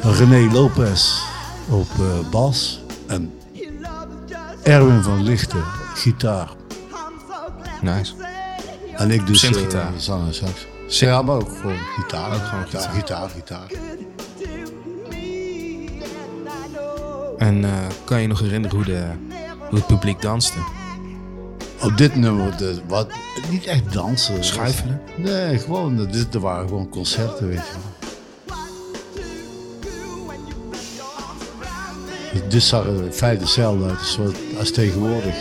René Lopez op eh, bas. En Erwin van Lichten, gitaar. Nice. En ik dus eh, zang en sax. Ja, maar ook gewoon gitaar. Ook gewoon gitaar, gitaar, gitaar. En eh, kan je nog herinneren hoe, de, hoe het publiek danste? Op dit nummer, de, wat, niet echt dansen. Schuifelen? Nee, gewoon, dit, er waren gewoon concerten, weet je wel. Dit zag er in feite hetzelfde uit als, tegenwoordig.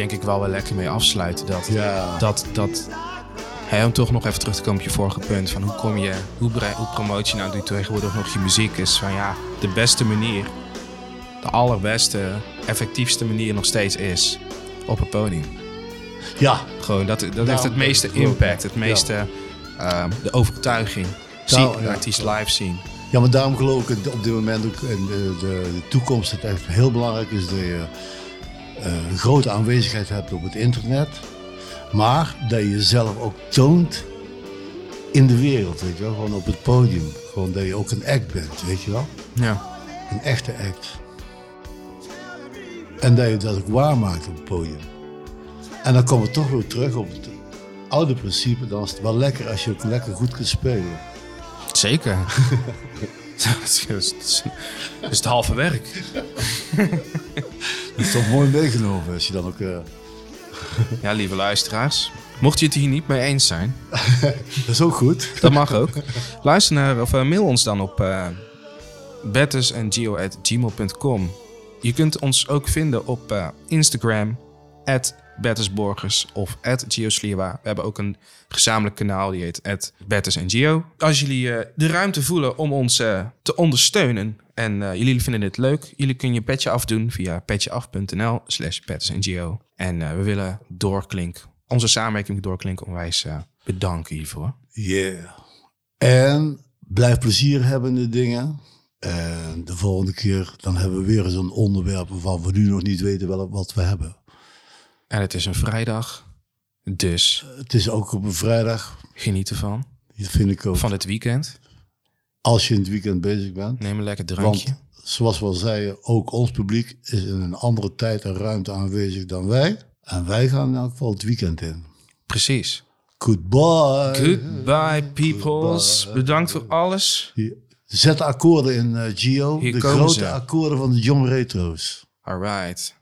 Denk ik wel wel lekker mee afsluiten. Dat, Ja. dat, dat hè, om toch nog even terug te komen op je vorige punt. Van hoe kom je, hoe, hoe promoot je nou tegenwoordig nog je muziek? Is van ja, de beste manier, de allerbeste, effectiefste manier nog steeds is op het podium. Ja, Gewoon, dat, dat heeft Daarom het meeste het impact, het meeste, ehm, de overtuiging. Zie de ja. artiest live zien. Ja, maar daarom geloof ik op dit moment ook in de, de, de toekomst het echt heel belangrijk is dat je eh, een grote aanwezigheid hebt op het internet. Maar dat je jezelf ook toont in de wereld, weet je wel. Gewoon op het podium. Gewoon dat je ook een act bent, weet je wel. Ja. Een echte act. En dat je dat ook waarmaakt op het podium. En dan komen we toch weer terug op het oude principe. Dan is het wel lekker als je ook lekker goed kunt spelen. Zeker. [laughs] dat, is, dat is- dat is het halve werk. [laughs] Dat is toch mooi meegenomen als je dan ook... eh, [laughs] Ja, lieve luisteraars. Mocht je het hier niet mee eens zijn, [laughs] dat is ook goed. dat mag ook. Luister naar of eh, mail ons dan op uh, bettersandgeo.gmail.com Je kunt ons ook vinden op eh, Instagram, Bertusborgers of @geosliwa. We hebben ook een gezamenlijk kanaal die heet Bertus en. Als jullie eh, de ruimte voelen om ons eh, te ondersteunen en eh, jullie vinden dit leuk, jullie kunnen je petje afdoen via petjeaf.nl slash en Geo. En we willen Doorklink, onze samenwerking met Doorklink onwijs bedanken hiervoor. Yeah. En blijf plezier hebben in de dingen. En de volgende keer dan hebben we weer eens een onderwerp waarvan we nu nog niet weten wel wat we hebben. En het is een vrijdag, dus Het is ook op een vrijdag. geniet ervan. Dat vind ik ook. Van het weekend. Als je in het weekend bezig bent. Neem een lekker drankje. Want zoals we al zeiden, ook ons publiek is in een andere tijd en ruimte aanwezig dan wij. En wij gaan in elk geval het weekend in. Precies. Goodbye. Goodbye, peoples. Goodbye. Bedankt voor alles. Hier. Zet de akkoorden in, eh, Gio. Hier de grote ze. akkoorden van de John Retro's. All right.